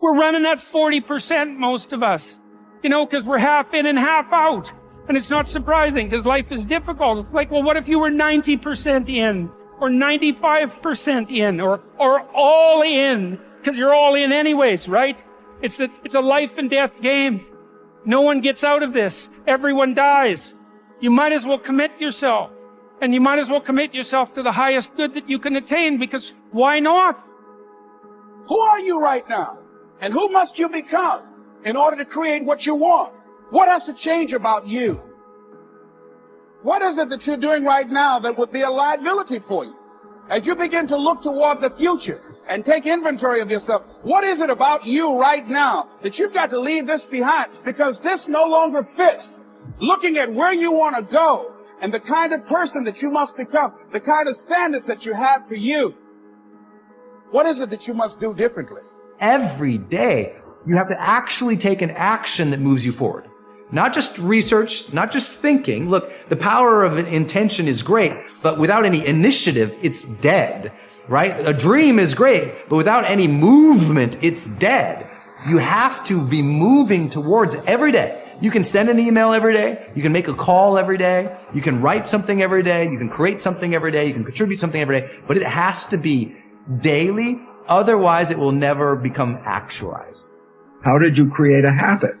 We're running at 40%, most of us. You know, because we're half in and half out. And it's not surprising because life is difficult. Like, well, what if you were 90% in or 95% in or, or all in? Because you're all in anyways, right? It's a, it's a life and death game. No one gets out of this. Everyone dies. You might as well commit yourself. And you might as well commit yourself to the highest good that you can attain because why not? Who are you right now? And who must you become in order to create what you want? What has to change about you? What is it that you're doing right now that would be a liability for you? As you begin to look toward the future and take inventory of yourself, what is it about you right now that you've got to leave this behind? Because this no longer fits. Looking at where you want to go and the kind of person that you must become, the kind of standards that you have for you. What is it that you must do differently? Every day, you have to actually take an action that moves you forward. Not just research, not just thinking. Look, the power of an intention is great, but without any initiative, it's dead, right? A dream is great, but without any movement, it's dead. You have to be moving towards every day. You can send an email every day. You can make a call every day. You can write something every day. You can create something every day. You can contribute something every day, but it has to be daily. Otherwise, it will never become actualized. How did you create a habit?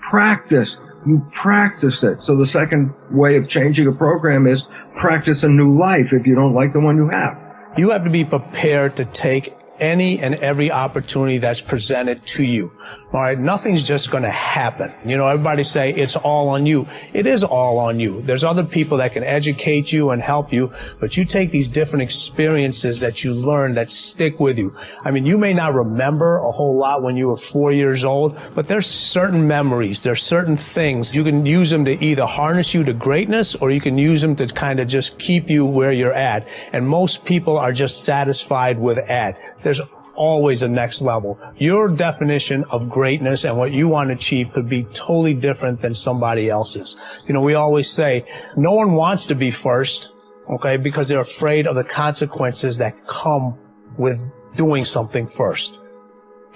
Practice. You practiced it. So the second way of changing a program is practice a new life if you don't like the one you have. You have to be prepared to take any and every opportunity that's presented to you. All right. Nothing's just going to happen. You know, everybody say it's all on you. It is all on you. There's other people that can educate you and help you, but you take these different experiences that you learn that stick with you. I mean, you may not remember a whole lot when you were four years old, but there's certain memories. There's certain things. You can use them to either harness you to greatness or you can use them to kind of just keep you where you're at. And most people are just satisfied with at. There's always a next level. Your definition of greatness and what you want to achieve could be totally different than somebody else's. You know, we always say no one wants to be first, okay, because they're afraid of the consequences that come with doing something first.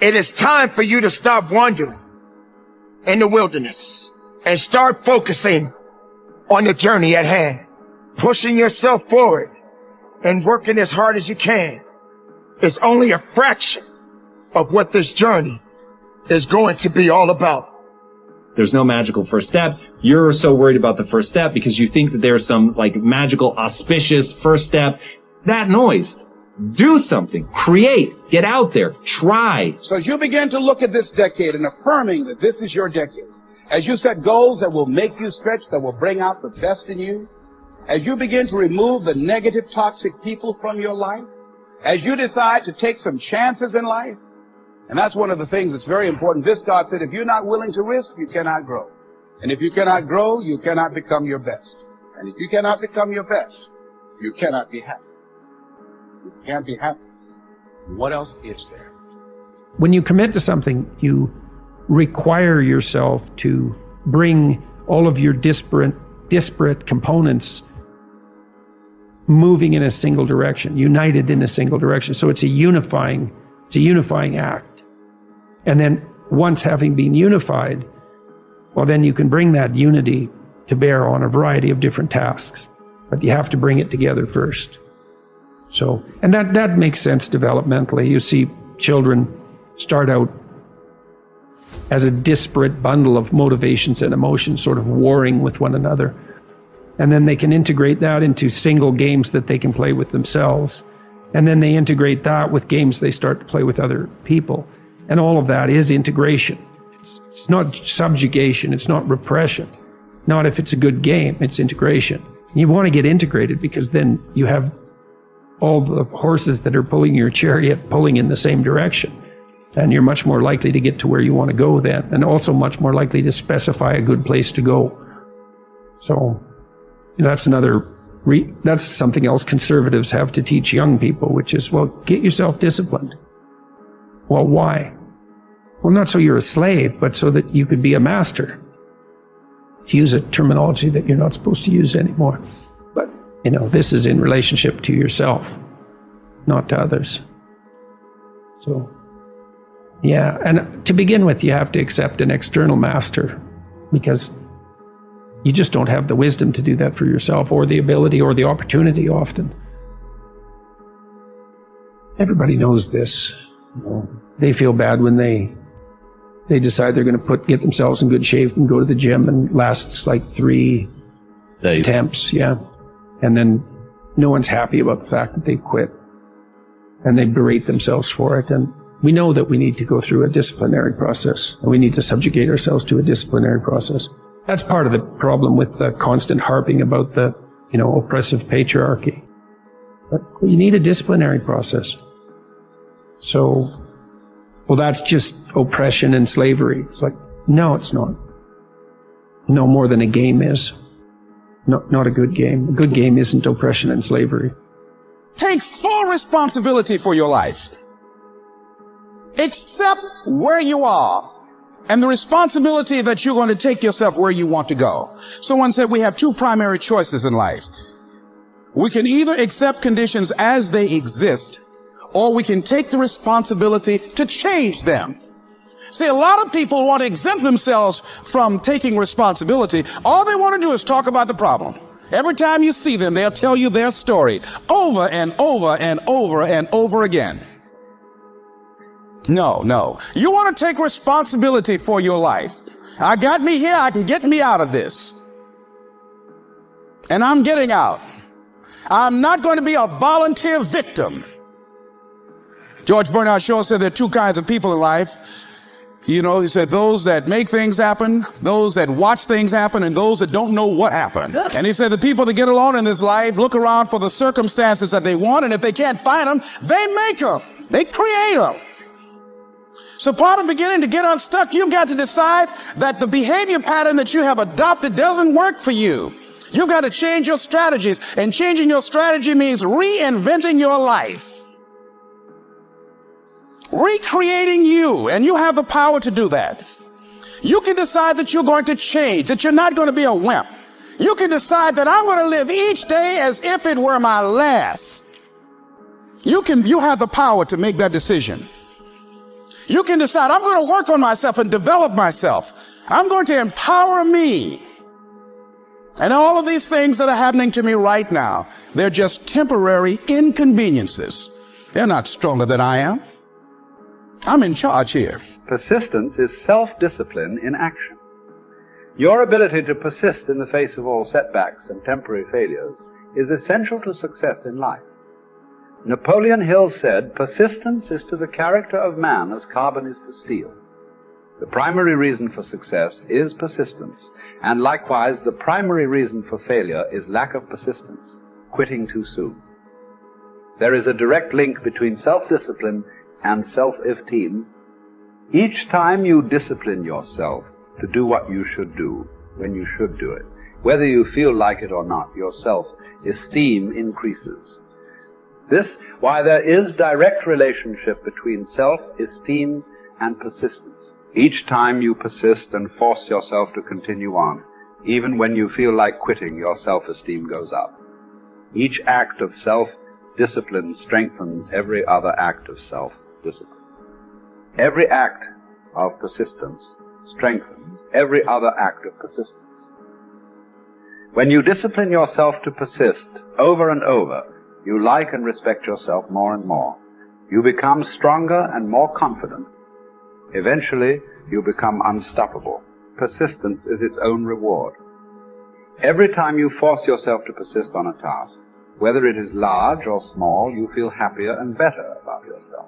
It is time for you to stop wandering in the wilderness and start focusing on the journey at hand, pushing yourself forward and working as hard as you can is only a fraction of what this journey is going to be all about. There's no magical first step. You're so worried about the first step because you think that there's some like magical auspicious first step. That noise. Do something. Create. Get out there. Try. So as you begin to look at this decade and affirming that this is your decade, as you set goals that will make you stretch, that will bring out the best in you, as you begin to remove the negative, toxic people from your life, as you decide to take some chances in life, and that's one of the things that's very important. This God said, if you're not willing to risk, you cannot grow. And if you cannot grow, you cannot become your best. And if you cannot become your best, you cannot be happy. You can't be happy. What else is there? When you commit to something, you require yourself to bring all of your disparate, disparate components moving in a single direction, united in a single direction. So it's a unifying, it's a unifying act. And then once having been unified, well, then you can bring that unity to bear on a variety of different tasks. But you have to bring it together first. So, and that, that makes sense developmentally. You see children start out as a disparate bundle of motivations and emotions sort of warring with one another. And then they can integrate that into single games that they can play with themselves. And then they integrate that with games they start to play with other people. And all of that is integration. It's, it's not subjugation. It's not repression. Not if it's a good game, it's integration. You want to get integrated because then you have all the horses that are pulling your chariot pulling in the same direction. And you're much more likely to get to where you want to go then, and also much more likely to specify a good place to go. So that's another, re- that's something else conservatives have to teach young people, which is, well, get yourself disciplined. Well, why? Well, not so you're a slave, but so that you could be a master. To use a terminology that you're not supposed to use anymore. But, you know, this is in relationship to yourself, not to others. So, Yeah. And to begin with, you have to accept an external master because you just don't have the wisdom to do that for yourself or the ability or the opportunity often. Everybody knows this. You know, they feel bad when they they decide they're going to put get themselves in good shape and go to the gym and lasts like three Days. attempts, yeah. And then no one's happy about the fact that they quit. And they berate themselves for it. And we know that we need to go through a disciplinary process. And we need to subjugate ourselves to a disciplinary process. That's part of the problem with the constant harping about the, you know, oppressive patriarchy. But you need a disciplinary process. So, well, that's just oppression and slavery. It's like, no, it's not. No more than a game is. No, not a good game. A good game isn't oppression and slavery. Take full responsibility for your life. Accept where you are and the responsibility that you're going to take yourself where you want to go. Someone said we have two primary choices in life. We can either accept conditions as they exist or we can take the responsibility to change them. See, a lot of people want to exempt themselves from taking responsibility. All they want to do is talk about the problem. Every time you see them, they'll tell you their story over and over and over and over again. No, no. You want to take responsibility for your life. I got me here, I can get me out of this. And I'm getting out. I'm not going to be a volunteer victim. George Bernard Shaw said there are two kinds of people in life. You know, he said those that make things happen, those that watch things happen, and those that don't know what happened. And he said the people that get along in this life look around for the circumstances that they want, and if they can't find them, they make them. They create them. So part of beginning to get unstuck, you've got to decide that the behavior pattern that you have adopted doesn't work for you. You've got to change your strategies, and changing your strategy means reinventing your life recreating you, and you have the power to do that. You can decide that you're going to change, that you're not going to be a wimp. You can decide that I'm going to live each day as if it were my last. You can, you have the power to make that decision. You can decide I'm going to work on myself and develop myself. I'm going to empower me. And all of these things that are happening to me right now, they're just temporary inconveniences. They're not stronger than I am. I'm in charge here. Persistence is self discipline in action. Your ability to persist in the face of all setbacks and temporary failures is essential to success in life. Napoleon Hill said, Persistence is to the character of man as carbon is to steel. The primary reason for success is persistence, and likewise the primary reason for failure is lack of persistence, quitting too soon. There is a direct link between self discipline and self-esteem, each time you discipline yourself to do what you should do when you should do it, whether you feel like it or not, your self-esteem increases. This, why there is direct relationship between self-esteem and persistence. Each time you persist and force yourself to continue on, even when you feel like quitting, your self-esteem goes up. Each act of self-discipline strengthens every other act of self discipline. Every act of persistence strengthens every other act of persistence. When you discipline yourself to persist over and over, you like and respect yourself more and more. You become stronger and more confident. Eventually, you become unstoppable. Persistence is its own reward. Every time you force yourself to persist on a task, whether it is large or small, you feel happier and better about yourself.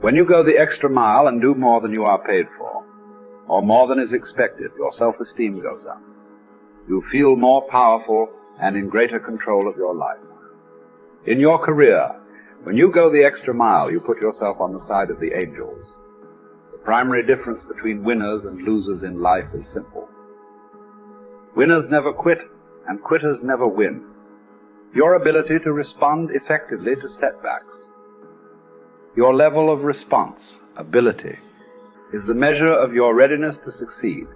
When you go the extra mile and do more than you are paid for, or more than is expected, your self-esteem goes up. You feel more powerful and in greater control of your life. In your career, when you go the extra mile, you put yourself on the side of the angels. The primary difference between winners and losers in life is simple. Winners never quit, and quitters never win. Your ability to respond effectively to setbacks your level of response, ability, is the measure of your readiness to succeed.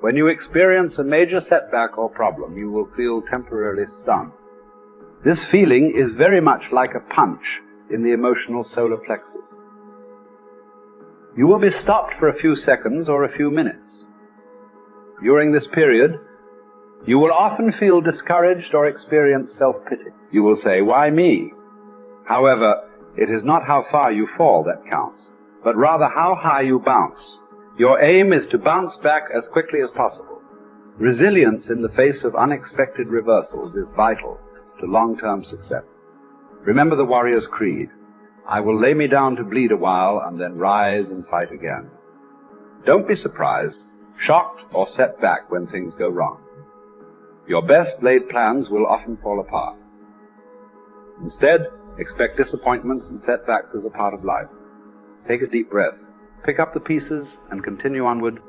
When you experience a major setback or problem, you will feel temporarily stunned. This feeling is very much like a punch in the emotional solar plexus. You will be stopped for a few seconds or a few minutes. During this period, you will often feel discouraged or experience self-pity. You will say, why me? However, it is not how far you fall that counts, but rather how high you bounce. Your aim is to bounce back as quickly as possible. Resilience in the face of unexpected reversals is vital to long-term success. Remember the warrior's creed. I will lay me down to bleed a while and then rise and fight again. Don't be surprised, shocked, or set back when things go wrong. Your best laid plans will often fall apart. Instead, expect disappointments and setbacks as a part of life. Take a deep breath, pick up the pieces, and continue onward